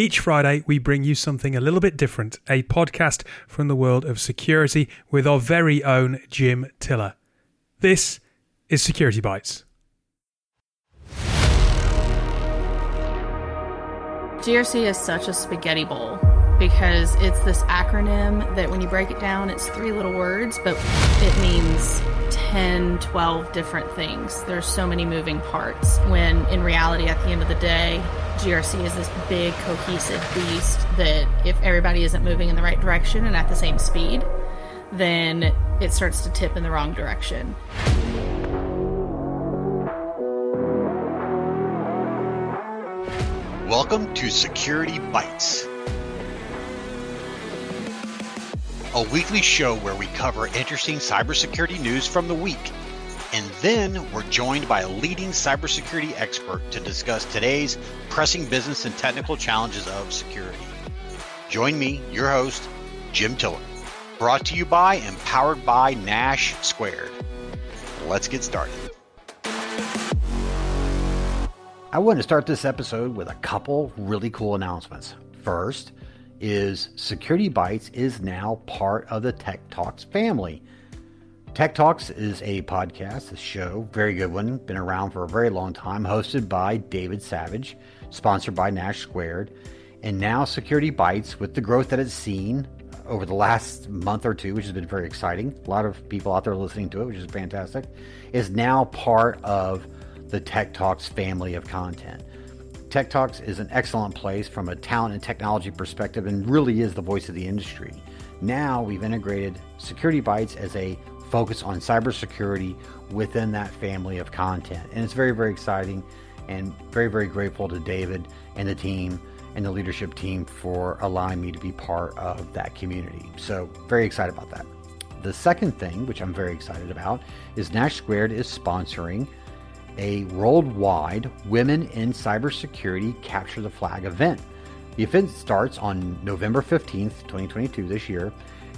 Each Friday, we bring you something a little bit different a podcast from the world of security with our very own Jim Tiller. This is Security Bytes. GRC is such a spaghetti bowl because it's this acronym that when you break it down, it's three little words, but it means 10, 12 different things. There's so many moving parts when in reality, at the end of the day, GRC is this big cohesive beast that if everybody isn't moving in the right direction and at the same speed, then it starts to tip in the wrong direction. Welcome to Security Bytes, a weekly show where we cover interesting cybersecurity news from the week. And then we're joined by a leading cybersecurity expert to discuss today's pressing business and technical challenges of security. Join me, your host, Jim Tiller. Brought to you by and powered by Nash Squared. Let's get started. I want to start this episode with a couple really cool announcements. First is Security Bytes is now part of the Tech Talks family. Tech Talks is a podcast, a show, very good one, been around for a very long time, hosted by David Savage, sponsored by Nash Squared, and now Security Bytes with the growth that it's seen over the last month or two, which has been very exciting. A lot of people out there listening to it, which is fantastic, is now part of the Tech Talks family of content. Tech Talks is an excellent place from a talent and technology perspective and really is the voice of the industry. Now we've integrated Security Bytes as a focus on cybersecurity within that family of content. And it's very, very exciting and very, very grateful to David and the team and the leadership team for allowing me to be part of that community. So, very excited about that. The second thing, which I'm very excited about, is Nash Squared is sponsoring a worldwide Women in Cybersecurity Capture the Flag event. The event starts on November 15th, 2022, this year,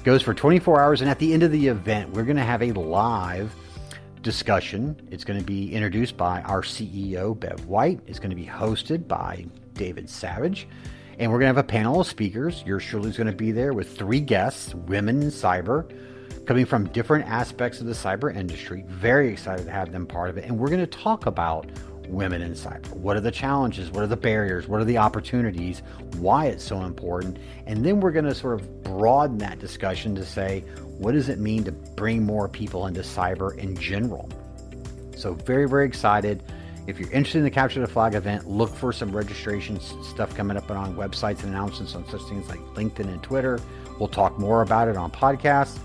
goes for 24 hours, and at the end of the event, we're going to have a live discussion. It's going to be introduced by our CEO, Bev White. It's going to be hosted by David Savage. And we're going to have a panel of speakers. Yours truly is going to be there with three guests, women in cyber, coming from different aspects of the cyber industry. Very excited to have them part of it. And we're going to talk about women in cyber. What are the challenges? What are the barriers? What are the opportunities? Why it's so important? And then we're going to sort of broaden that discussion to say, what does it mean to bring more people into cyber in general? So, very, very excited. If you're interested in the Capture the Flag event, look for some registration stuff coming up on websites and announcements on such things like LinkedIn and Twitter. We'll talk more about it on podcasts.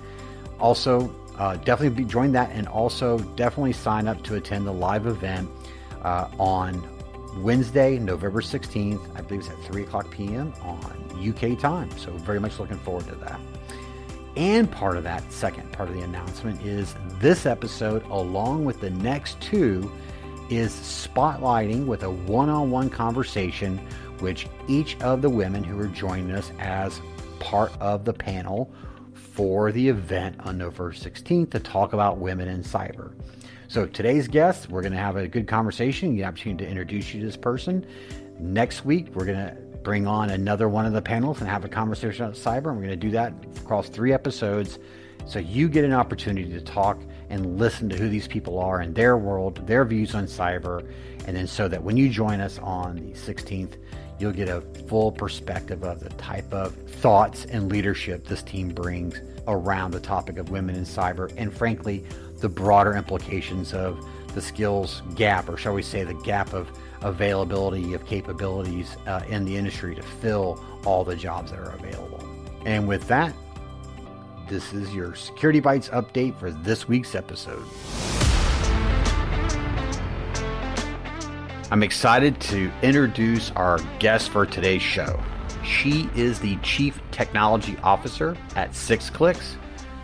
Also, uh, definitely be, join that and also definitely sign up to attend the live event uh, on Wednesday, November 16th. I believe it's at 3 o'clock p.m. on UK time. So, very much looking forward to that. And part of that second part of the announcement is this episode, along with the next two, is spotlighting with a one on one conversation, which each of the women who are joining us as part of the panel for the event on November 16th to talk about women in cyber. So today's guest, we're going to have a good conversation, the opportunity to introduce you to this person. Next week, we're going to bring on another one of the panels and have a conversation about cyber. And we're going to do that across three episodes. So you get an opportunity to talk and listen to who these people are and their world, their views on cyber. And then so that when you join us on the 16th, you'll get a full perspective of the type of thoughts and leadership this team brings around the topic of women in cyber and frankly the broader implications of the skills gap or shall we say the gap of availability of capabilities uh, in the industry to fill all the jobs that are available and with that this is your security bytes update for this week's episode I'm excited to introduce our guest for today's show. She is the Chief Technology Officer at 6clicks.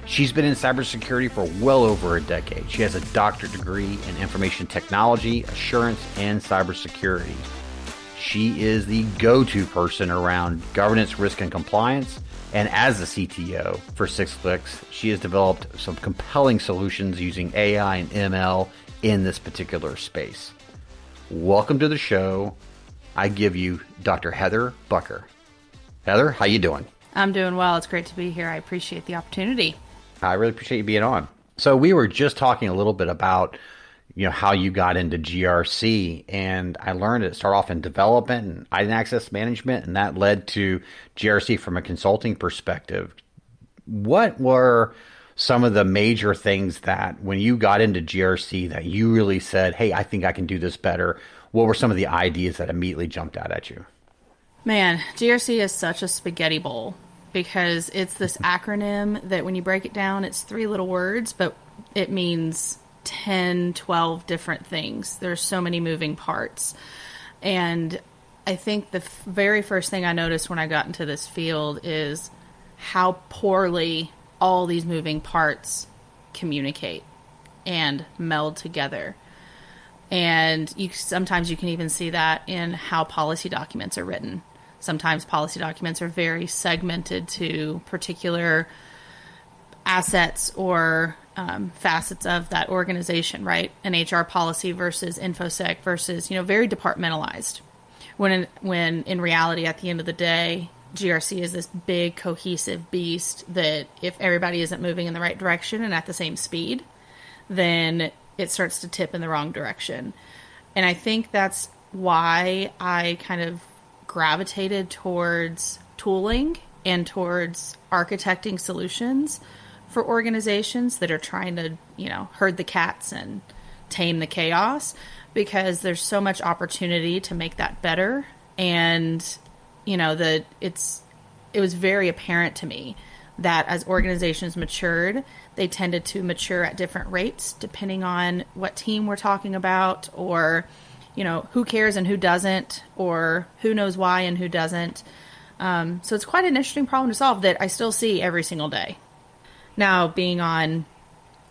She's been in cybersecurity for well over a decade. She has a doctorate degree in information technology, assurance, and cybersecurity. She is the go to person around governance, risk, and compliance. And as the CTO for 6clicks, she has developed some compelling solutions using AI and ML in this particular space. Welcome to the show, I give you Dr. Heather Buker. Heather, how you doing? I'm doing well. It's great to be here. I appreciate the opportunity. I really appreciate you being on. So we were just talking a little bit about you know how you got into GRC and I learned it start off in development and identity access management and that led to GRC from a consulting perspective. What were some of the major things that when you got into GRC that you really said, "Hey, I think I can do this better." What were some of the ideas that immediately jumped out at you? Man, GRC is such a spaghetti bowl because it's this acronym that when you break it down, it's three little words, but it means 10, 12 different things. There's so many moving parts. And I think the f- very first thing I noticed when I got into this field is how poorly all these moving parts communicate and meld together. And you sometimes you can even see that in how policy documents are written. Sometimes policy documents are very segmented to particular assets or um, facets of that organization, right? An HR policy versus infosec versus you know very departmentalized. When in, when in reality, at the end of the day, GRC is this big cohesive beast that if everybody isn't moving in the right direction and at the same speed, then it starts to tip in the wrong direction. And I think that's why I kind of gravitated towards tooling and towards architecting solutions for organizations that are trying to, you know, herd the cats and tame the chaos because there's so much opportunity to make that better. And you know that it's it was very apparent to me that as organizations matured they tended to mature at different rates depending on what team we're talking about or you know who cares and who doesn't or who knows why and who doesn't. Um, so it's quite an interesting problem to solve that i still see every single day now being on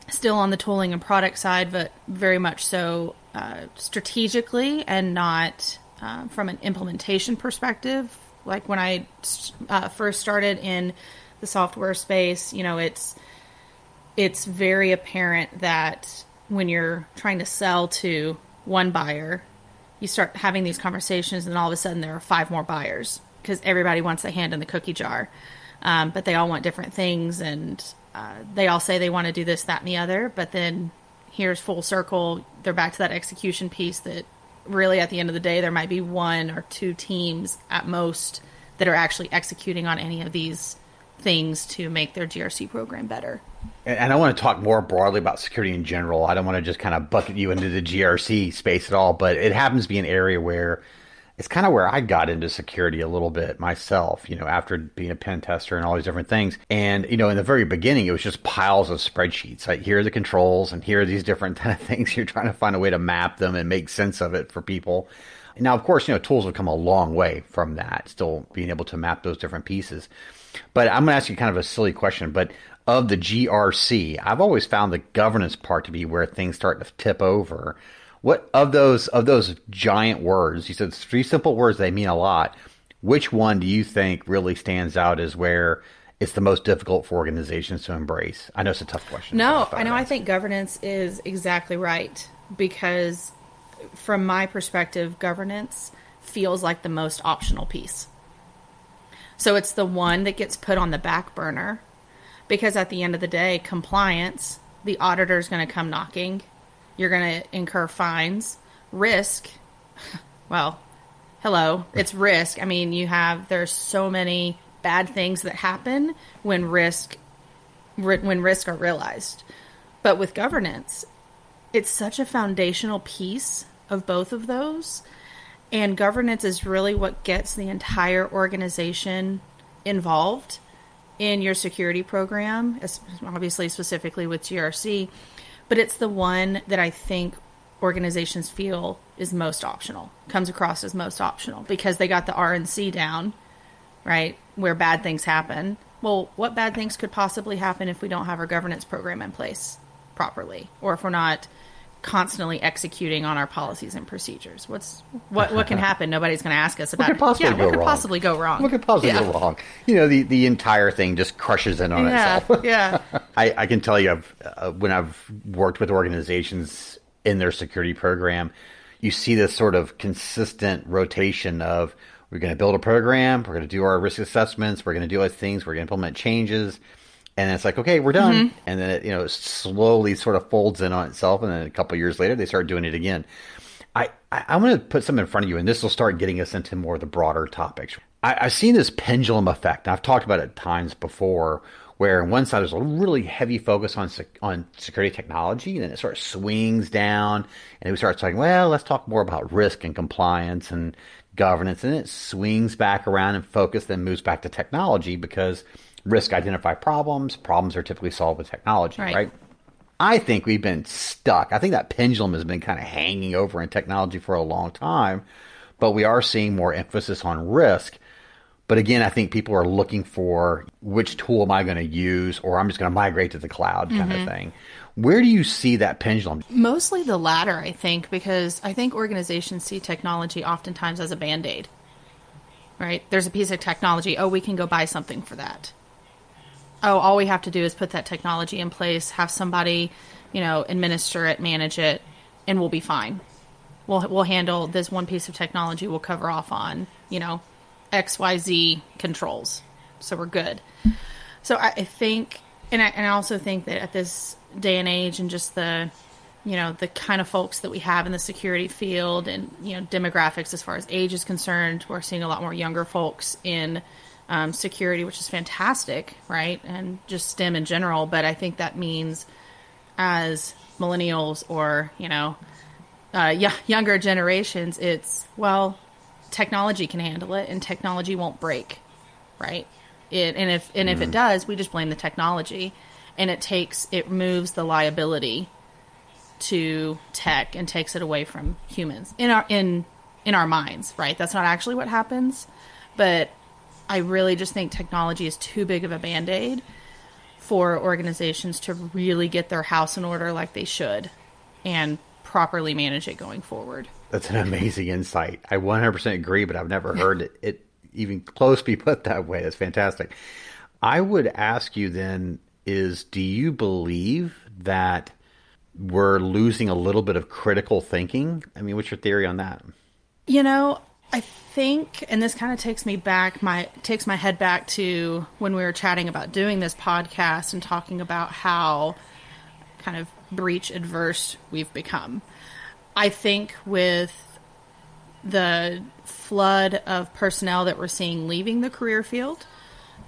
still on the tooling and product side, but very much so uh, strategically and not uh, from an implementation perspective. Like when I uh, first started in the software space, you know, it's it's very apparent that when you're trying to sell to one buyer, you start having these conversations, and all of a sudden there are five more buyers because everybody wants a hand in the cookie jar, um, but they all want different things, and uh, they all say they want to do this, that, and the other, but then here's full circle. They're back to that execution piece that really at the end of the day, there might be one or two teams at most that are actually executing on any of these things to make their GRC program better. And I want to talk more broadly about security in general. I don't want to just kind of bucket you into the GRC space at all, but it happens to be an area where it's kind of where I got into security a little bit myself, you know, after being a pen tester and all these different things. And, you know, in the very beginning, it was just piles of spreadsheets. Like, here are the controls and here are these different kind of things. You're trying to find a way to map them and make sense of it for people. Now, of course, you know, tools have come a long way from that, still being able to map those different pieces. But I'm going to ask you kind of a silly question, but of the GRC, I've always found the governance part to be where things start to tip over. What of those of those giant words? You said three simple words. They mean a lot. Which one do you think really stands out as where it's the most difficult for organizations to embrace? I know it's a tough question. No, I know. I think governance is exactly right because, from my perspective, governance feels like the most optional piece. So it's the one that gets put on the back burner because at the end of the day, compliance, the auditor is going to come knocking you're going to incur fines. Risk, well, hello, it's risk. I mean, you have there's so many bad things that happen when risk when risk are realized. But with governance, it's such a foundational piece of both of those. And governance is really what gets the entire organization involved in your security program, obviously specifically with GRC but it's the one that I think organizations feel is most optional, comes across as most optional because they got the RNC down, right? Where bad things happen. Well, what bad things could possibly happen if we don't have our governance program in place properly or if we're not constantly executing on our policies and procedures. What's what what can happen? Nobody's going to ask us about. What could possibly yeah, go what could wrong? possibly go wrong? What could possibly yeah. go wrong? You know, the the entire thing just crushes in on Yeah, itself. yeah. I, I can tell you, I've, uh, when I've worked with organizations in their security program, you see this sort of consistent rotation of we're going to build a program, we're going to do our risk assessments, we're going to do other things, we're going to implement changes, and it's like okay, we're done, mm-hmm. and then it you know slowly sort of folds in on itself, and then a couple years later they start doing it again. I, I I'm going to put some in front of you, and this will start getting us into more of the broader topics. I, I've seen this pendulum effect. I've talked about it times before, where on one side there's a really heavy focus on on security technology, and then it sort of swings down, and we start talking, well, let's talk more about risk and compliance and governance, and it swings back around and focus, then moves back to technology because risk identify problems. Problems are typically solved with technology, right? right? I think we've been stuck. I think that pendulum has been kind of hanging over in technology for a long time, but we are seeing more emphasis on risk. But again, I think people are looking for which tool am I going to use, or I'm just going to migrate to the cloud kind mm-hmm. of thing. Where do you see that pendulum? Mostly the latter, I think, because I think organizations see technology oftentimes as a band aid. Right? There's a piece of technology. Oh, we can go buy something for that. Oh, all we have to do is put that technology in place, have somebody, you know, administer it, manage it, and we'll be fine. We'll we'll handle this one piece of technology. We'll cover off on, you know, XYZ controls. So we're good. So I, I think, and I, and I also think that at this day and age and just the, you know, the kind of folks that we have in the security field and, you know, demographics as far as age is concerned, we're seeing a lot more younger folks in um, security, which is fantastic, right? And just STEM in general. But I think that means as millennials or, you know, uh, y- younger generations, it's, well, technology can handle it and technology won't break, right? It, and if and if it mm. does, we just blame the technology, and it takes it moves the liability to tech and takes it away from humans in our in in our minds, right? That's not actually what happens, but I really just think technology is too big of a band aid for organizations to really get their house in order like they should and properly manage it going forward. That's an amazing insight. I 100% agree, but I've never heard it, it even close be put that way. That's fantastic. I would ask you then is do you believe that we're losing a little bit of critical thinking? I mean, what's your theory on that? You know, I think, and this kind of takes me back, my takes my head back to when we were chatting about doing this podcast and talking about how kind of breach adverse we've become. I think with the flood of personnel that we're seeing leaving the career field,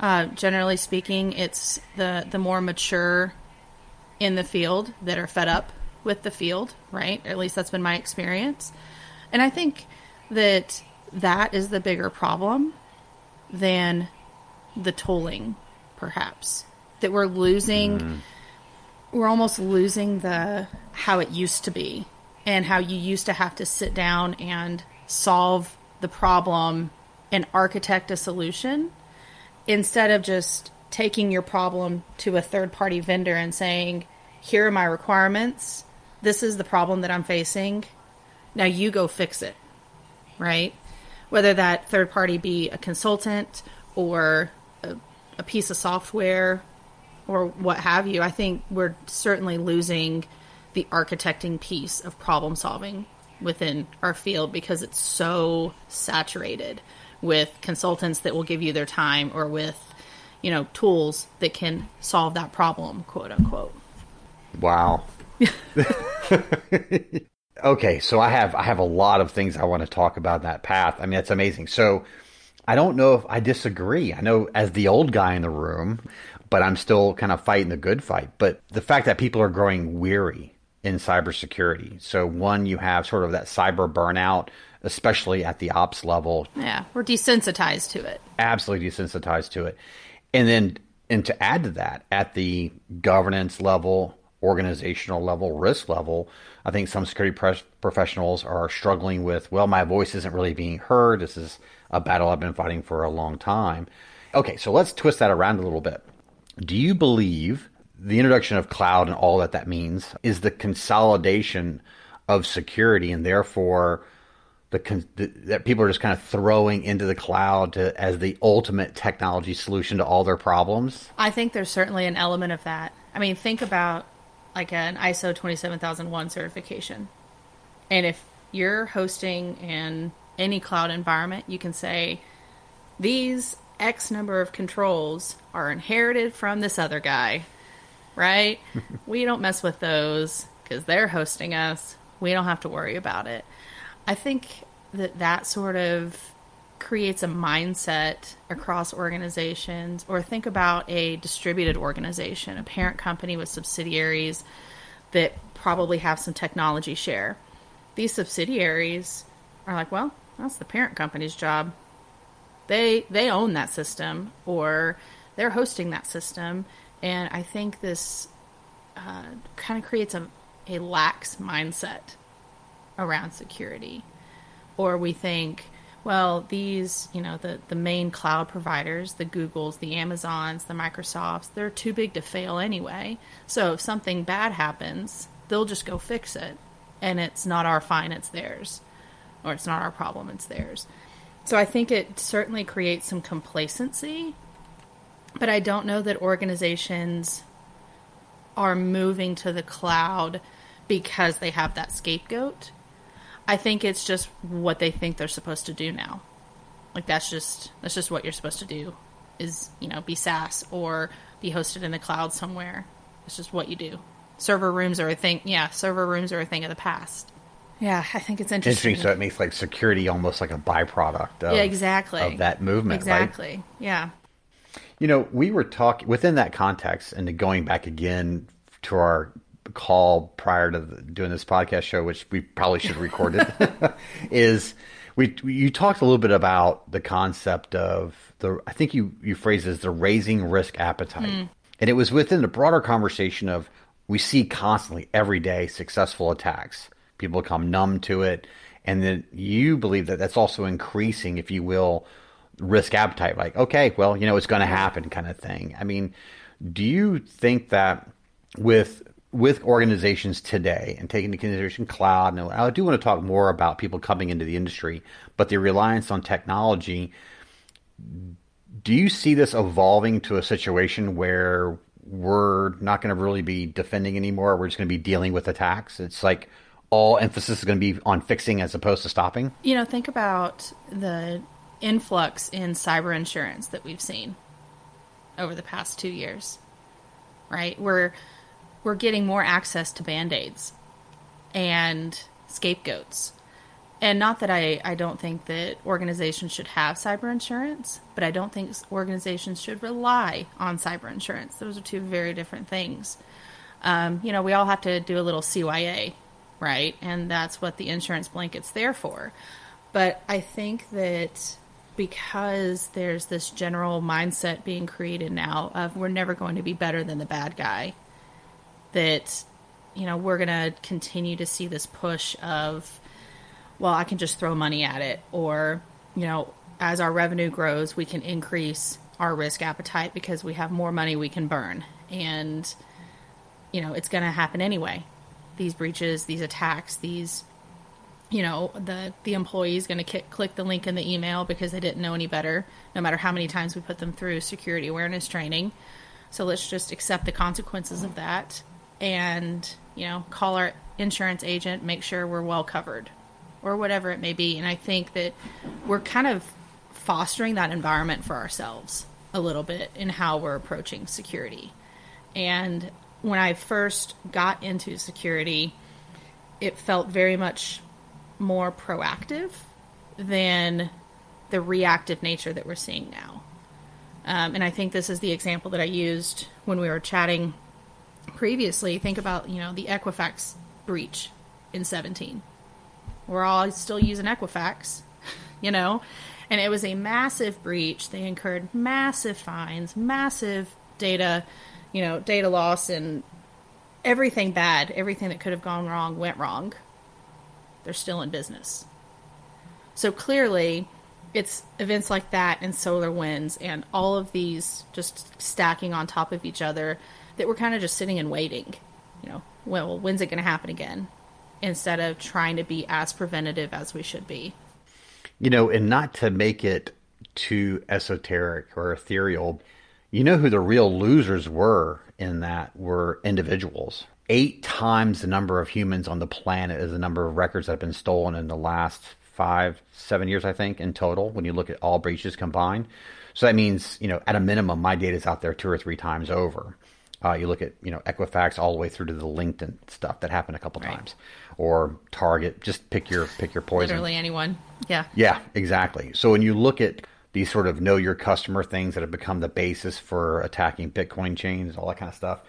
uh, generally speaking, it's the the more mature in the field that are fed up with the field, right? At least that's been my experience, and I think that that is the bigger problem than the tolling, perhaps that we're losing. Mm. We're almost losing the how it used to be and how you used to have to sit down and solve the problem and architect a solution instead of just taking your problem to a third party vendor and saying, Here are my requirements. This is the problem that I'm facing. Now you go fix it. Right? Whether that third party be a consultant or a, a piece of software or what have you, I think we're certainly losing the architecting piece of problem solving within our field because it's so saturated with consultants that will give you their time or with you know tools that can solve that problem quote unquote. Wow okay so i have i have a lot of things i want to talk about that path i mean that's amazing so i don't know if i disagree i know as the old guy in the room but i'm still kind of fighting the good fight but the fact that people are growing weary in cybersecurity. So one, you have sort of that cyber burnout, especially at the ops level. Yeah, we're desensitized to it. Absolutely desensitized to it. And then, and to add to that, at the governance level, organizational level, risk level, I think some security professionals are struggling with, well, my voice isn't really being heard. This is a battle I've been fighting for a long time. Okay, so let's twist that around a little bit. Do you believe the introduction of cloud and all that that means is the consolidation of security and therefore the, the, that people are just kind of throwing into the cloud to, as the ultimate technology solution to all their problems? I think there's certainly an element of that. I mean, think about like an ISO 27001 certification. And if you're hosting in any cloud environment, you can say these X number of controls are inherited from this other guy, right? we don't mess with those because they're hosting us. We don't have to worry about it. I think that that sort of creates a mindset across organizations or think about a distributed organization, a parent company with subsidiaries that probably have some technology share. These subsidiaries are like, well, that's the parent company's job. They they own that system or they're hosting that system, and I think this uh, kind of creates a a lax mindset around security. Or we think, well, these, you know, the, the main cloud providers, the Googles, the Amazons, the Microsofts, they're too big to fail anyway. So if something bad happens, they'll just go fix it. And it's not our fine, it's theirs. Or it's not our problem, it's theirs. So I think it certainly creates some complacency, but I don't know that organizations are moving to the cloud because they have that scapegoat. I think it's just what they think they're supposed to do now. Like that's just that's just what you're supposed to do is, you know, be SaaS or be hosted in the cloud somewhere. It's just what you do. Server rooms are a thing. Yeah, server rooms are a thing of the past. Yeah, I think it's interesting. Interesting. So it makes like security almost like a byproduct of, yeah, exactly. of that movement. Exactly. Right? Yeah. You know, we were talking within that context and going back again to our call prior to the, doing this podcast show, which we probably should record it, is we you talked a little bit about the concept of the I think you you phrased as the raising risk appetite, mm. and it was within the broader conversation of we see constantly every day successful attacks. People become numb to it, and then you believe that that's also increasing, if you will, risk appetite. Like, okay, well, you know, it's going to happen, kind of thing. I mean, do you think that with with organizations today and taking into consideration cloud, and I do want to talk more about people coming into the industry, but the reliance on technology. Do you see this evolving to a situation where we're not going to really be defending anymore? We're just going to be dealing with attacks. It's like all emphasis is going to be on fixing as opposed to stopping. You know, think about the influx in cyber insurance that we've seen over the past two years, right? We're we're getting more access to band-aids and scapegoats. And not that I, I don't think that organizations should have cyber insurance but i don't think organizations should rely on cyber insurance. Those are two very different things. Um, you know we all have to do a little cya right? And that's what the insurance blanket's there for. But i think that because there's this general mindset being created now of we're never going to be better than the bad guy that you know we're going to continue to see this push of well i can just throw money at it. Or you know as our revenue grows we can increase our risk appetite because we have more money we can burn. And you know it's going to happen anyway. These breaches these attacks these you know the the employee is going to click the link in the email because they didn't know any better no matter how many times we put them through security awareness training. So let's just accept the consequences of that and you know call our insurance agent make sure we're well covered or whatever it may be. And i think that we're kind of fostering that environment for ourselves a little bit in how we're approaching security. And when i first got into security it felt very much more proactive than the reactive nature that we're seeing now. Um, and i think this is the example that i used when we were chatting previously, think about, you know, the Equifax breach in 17. We're all still using Equifax, you know, and it was a massive breach. They incurred massive fines, massive data, you know, data loss and everything bad, everything that could have gone wrong went wrong. They're still in business. So clearly, it's events like that and SolarWinds and all of these just stacking on top of each other that we're kind of just sitting and waiting. You know, well, when's it going to happen again? Instead of trying to be as preventative as we should be. You know, and not to make it too esoteric or ethereal, you know who the real losers were in that were individuals. eight times the number of humans on the planet is the number of records that have been stolen in the last five, seven years, I think, in total, when you look at all breaches combined. So that means, you know, at a minimum, my data is out there two or three times over. Uh, you look at, you know, Equifax all the way through to the LinkedIn stuff that happened a couple right. times, or Target. Just pick your pick your poison. Literally anyone. Yeah. Yeah, exactly. So when you look at these sort of know your customer things that have become the basis for attacking Bitcoin chains, all that kind of stuff,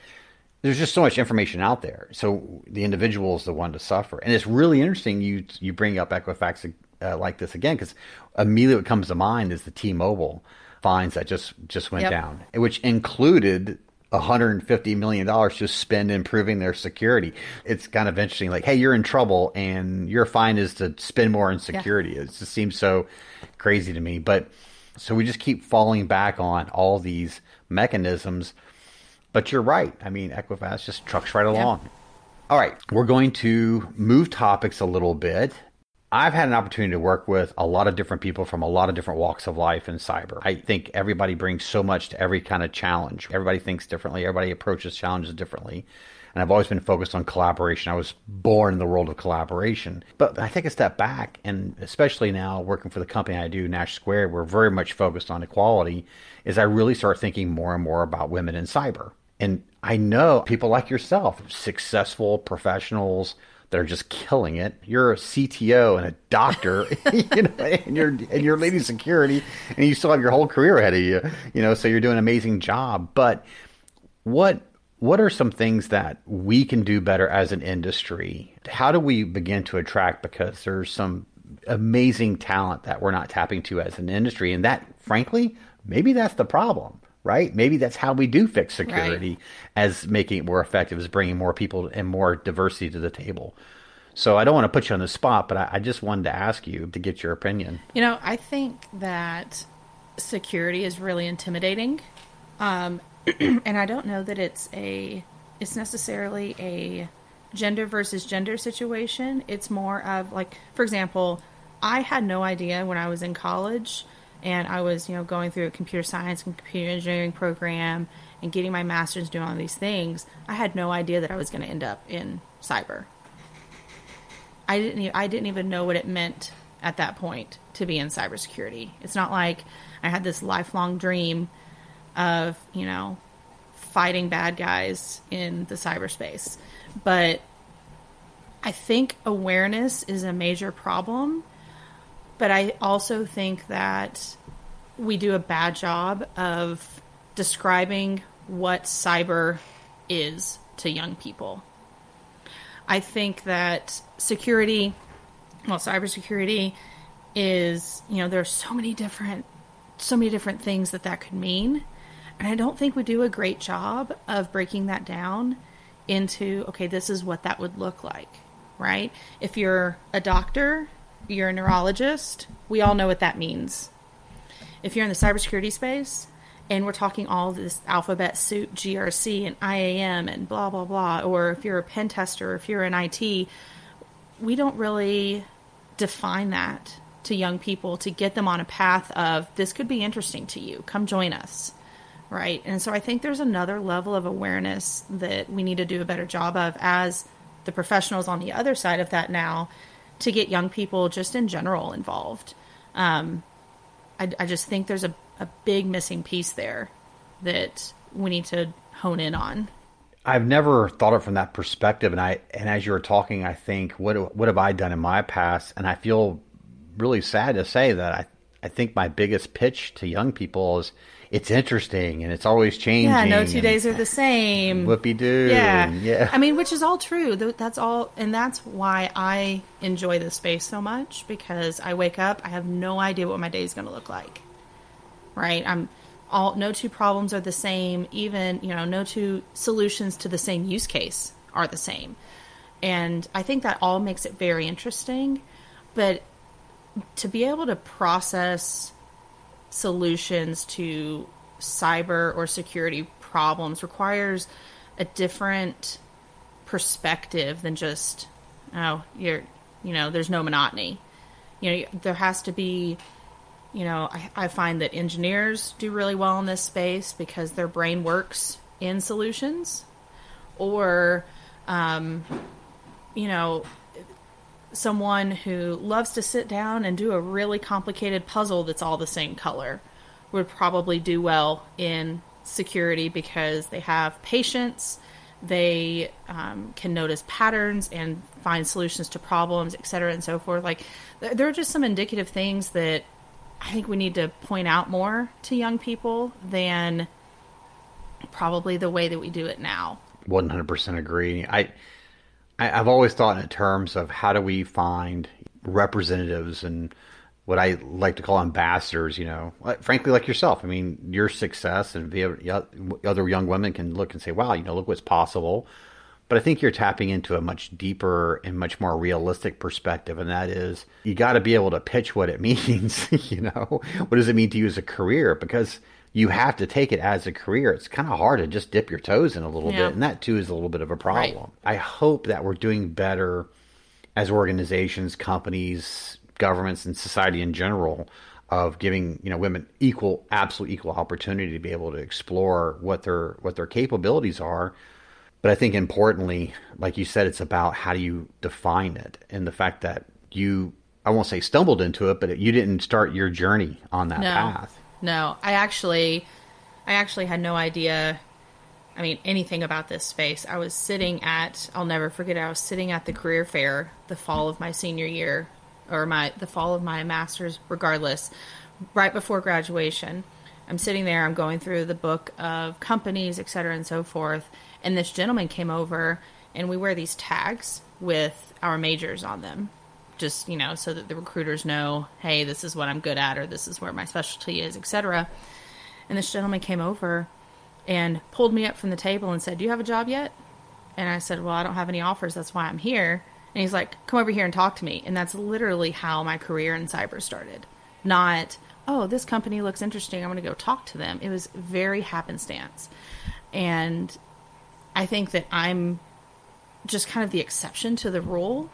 there's just so much information out there. So the individual is the one to suffer, and it's really interesting. You you bring up Equifax uh, like this again because immediately what comes to mind is the T-Mobile fines that just just went yep. down, which included 150 million dollars just spend improving their security. It's kind of interesting. Like, hey, you're in trouble, and your fine is to spend more in security. Yeah. It just seems so crazy to me. But so we just keep falling back on all these mechanisms. But you're right. I mean, Equifax just trucks right along. Yeah. All right, we're going to move topics a little bit I've had an opportunity to work with a lot of different people from a lot of different walks of life in cyber. I think everybody brings so much to every kind of challenge. Everybody thinks differently, everybody approaches challenges differently. And I've always been focused on collaboration. I was born in the world of collaboration. But I take a step back, and especially now working for the company I do, Nash Squared, we're very much focused on equality, is I really start thinking more and more about women in cyber. And I know people like yourself, successful professionals, that are just killing it. You're a CTO and a doctor, you know, and you're and you're leading security, and you still have your whole career ahead of you. You know, so you're doing an amazing job. But what what are some things that we can do better as an industry? How do we begin to attract? Because there's some amazing talent that we're not tapping to as an industry, and that, frankly, maybe that's the problem right? Maybe that's how we do fix security right. as making it more effective, is bringing more people and more diversity to the table. So I don't want to put you on the spot, but I, I just wanted to ask you to get your opinion. You know, I think that security is really intimidating, um, and I don't know that it's a it's necessarily a gender versus gender situation. It's more of like, for example, I had no idea when I was in college and I was, you know, going through a computer science and computer engineering program and getting my master's doing all these things, I had no idea that I was going to end up in cyber. I didn't I didn't even know what it meant at that point to be in cybersecurity. It's not like I had this lifelong dream of, you know, fighting bad guys in the cyberspace. But I think awareness is a major problem but I also think that we do a bad job of describing what cyber is to young people. I think that security, well, cybersecurity is, you know, there's so many different, so many different things that that could mean. And I don't think we do a great job of breaking that down into, okay, this is what that would look like, right? If you're a doctor, you're a neurologist, we all know what that means. If you're in the cybersecurity space and we're talking all this alphabet soup, GRC and IAM and blah, blah, blah, or if you're a pen tester, if you're in IT, we don't really define that to young people to get them on a path of this could be interesting to you. Come join us. Right. And so I think there's another level of awareness that we need to do a better job of as the professionals on the other side of that now to get young people just in general involved. Um, I, I just think there's a, a big missing piece there that we need to hone in on. I've never thought of it from that perspective, and I and as you were talking, I think what what have I done in my past, and I feel really sad to say that I I think my biggest pitch to young people is it's interesting and it's always changing. Yeah, no two days are the same. Whoopie doo. Yeah, yeah. I mean, which is all true. That's all, and that's why I enjoy this space so much because I wake up, I have no idea what my day is going to look like. Right? I'm all no two problems are the same. Even you know, no two solutions to the same use case are the same, and I think that all makes it very interesting. But to be able to process solutions to cyber or security problems requires a different perspective than just oh you're you know there's no monotony. You know there has to be you know I, I find that engineers do really well in this space because their brain works in solutions. Or um, you know, someone who loves to sit down and do a really complicated puzzle that's all the same color would probably do well in security because they have patience they um, can notice patterns and find solutions to problems et cetera and so forth. Like there are just some indicative things that i think we need to point out more to young people than probably the way that we do it now. 100% agree. I I, have always thought in terms of how do we find representatives and what I like to call ambassadors, you know, frankly, like yourself. I mean, your success and other young women can look and say, wow, you know, look what's possible. But I think you're tapping into a much deeper and much more realistic perspective. And that is you got to be able to pitch what it means. you know, what does it mean to you as a career? Because you have to take it as a career. It's kind of hard to just dip your toes in a little yeah. bit. And that too is a little bit of a problem. Right. I hope that we're doing better as organizations, companies, governments, and society in general of giving you know women equal, absolute equal opportunity to be able to explore what their what their capabilities are. But I think importantly, like you said, it's about how do you define it, and the fact that you I won't say stumbled into it, but you didn't start your journey on that no. path. No, I actually, I actually had no idea. I mean, anything about this space. I was sitting at, I'll never forget, I was sitting at the career fair the fall of my senior year, or my, the fall of my master's, regardless, right before graduation. I'm sitting there, I'm going through the book of companies, et cetera, and so forth. And this gentleman came over, and we wear these tags with our majors on them just you know so that the recruiters know hey this is what i'm good at or this is where my specialty is etc and this gentleman came over and pulled me up from the table and said do you have a job yet? And i said well i don't have any offers. That's why i'm here. And he's like come over here and talk to me. And that's literally how my career in cyber started. Not oh this company looks interesting. I'm going to go talk to them. It was very happenstance. And i think that i'm just kind of the exception to the rule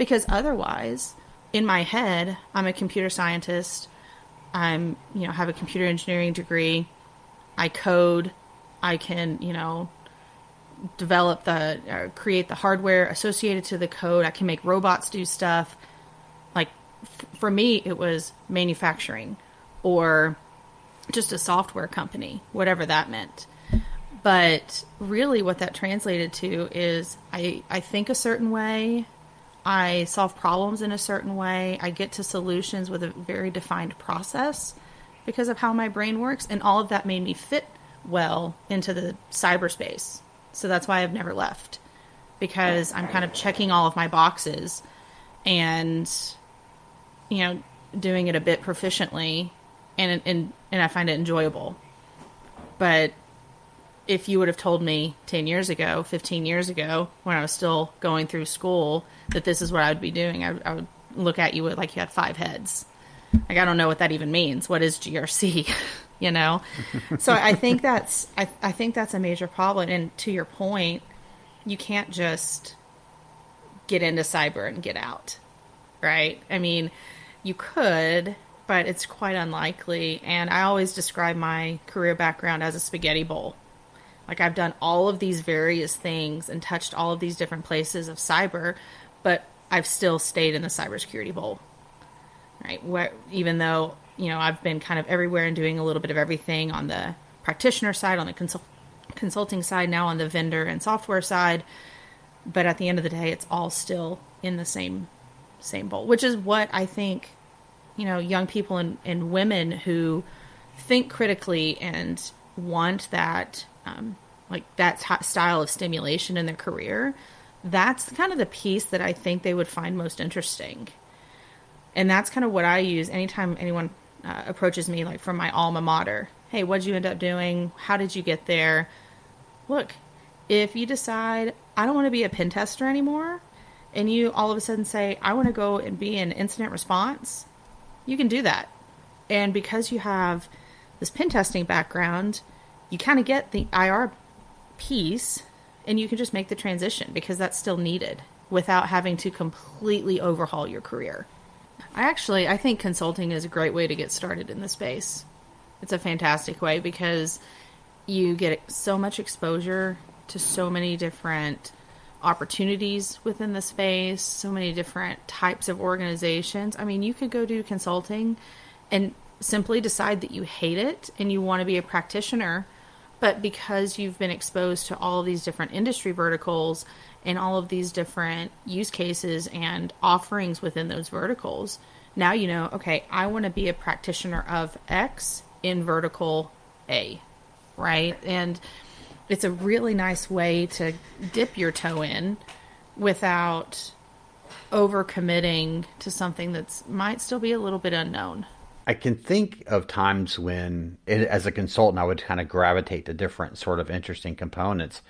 because otherwise in my head i'm a computer scientist. I'm you know have a computer engineering degree. I code. I can you know develop the create the hardware associated to the code. I can make robots do stuff. Like f- for me it was manufacturing or just a software company whatever that meant. But really what that translated to is i i think a certain way I solve problems in a certain way. I get to solutions with a very defined process because of how my brain works. And all of that made me fit well into the cyberspace. So that's why I've never left because I'm kind of checking all of my boxes and, you know, doing it a bit proficiently and, and, and I find it enjoyable. But if you would have told me 10 years ago, 15 years ago, when I was still going through school, that this is what I would be doing, I, I would look at you like you had five heads. Like, I don't know what that even means. What is GRC? you know? so I think that's, I, I think that's a major problem. And to your point, you can't just get into cyber and get out, right? I mean, you could, but it's quite unlikely. And I always describe my career background as a spaghetti bowl like I've done all of these various things and touched all of these different places of cyber, but I've still stayed in the cybersecurity bowl. Right? Even though, you know, I've been kind of everywhere and doing a little bit of everything on the practitioner side, on the consult- consulting side, now on the vendor and software side, but at the end of the day it's all still in the same same bowl, which is what I think, you know, young people and, and women who think critically and want that um, like that t- style of stimulation in their career, that's kind of the piece that I think they would find most interesting. And that's kind of what I use anytime anyone uh, approaches me, like from my alma mater. Hey, what'd you end up doing? How did you get there? Look, if you decide I don't want to be a pen tester anymore, and you all of a sudden say I want to go and be an incident response, you can do that. And because you have this pen testing background, you kind of get the IR piece and you can just make the transition because that's still needed without having to completely overhaul your career. I actually I think consulting is a great way to get started in the space. It's a fantastic way because you get so much exposure to so many different opportunities within the space, so many different types of organizations. I mean, you could go do consulting and simply decide that you hate it and you want to be a practitioner, but because you've been exposed to all of these different industry verticals and all of these different use cases and offerings within those verticals, now you know, okay, I want to be a practitioner of X in vertical A, right? And it's a really nice way to dip your toe in without overcommitting to something that's might still be a little bit unknown. I can think of times when, as a consultant, I would kind of gravitate to different sort of interesting components.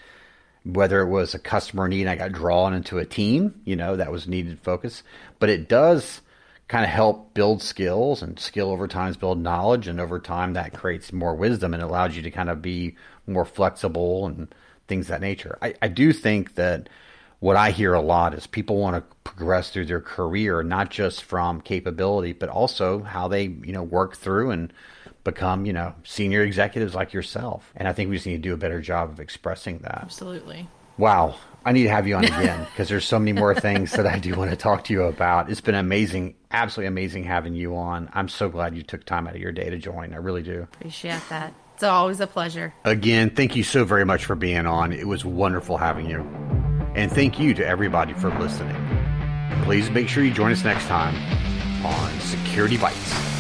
Whether it was a customer need, I got drawn into a team, you know, that was needed focus. But it does kind of help build skills, and skill over time is build knowledge, and over time that creates more wisdom and allows you to kind of be more flexible and things that nature. I, I do think that what I hear a lot is people want to progress through their career, not just from capability, but also how they, you know, work through and become, you know, senior executives like yourself. And I think we just need to do a better job of expressing that. Absolutely. Wow. I need to have you on again because there's so many more things that I do want to talk to you about. It's been amazing, absolutely amazing having you on. I'm so glad you took time out of your day to join. I really do. Appreciate that. It's always a pleasure. Again, thank you so very much for being on. It was wonderful having you. And thank you to everybody for listening. Please make sure you join us next time on Security Bytes.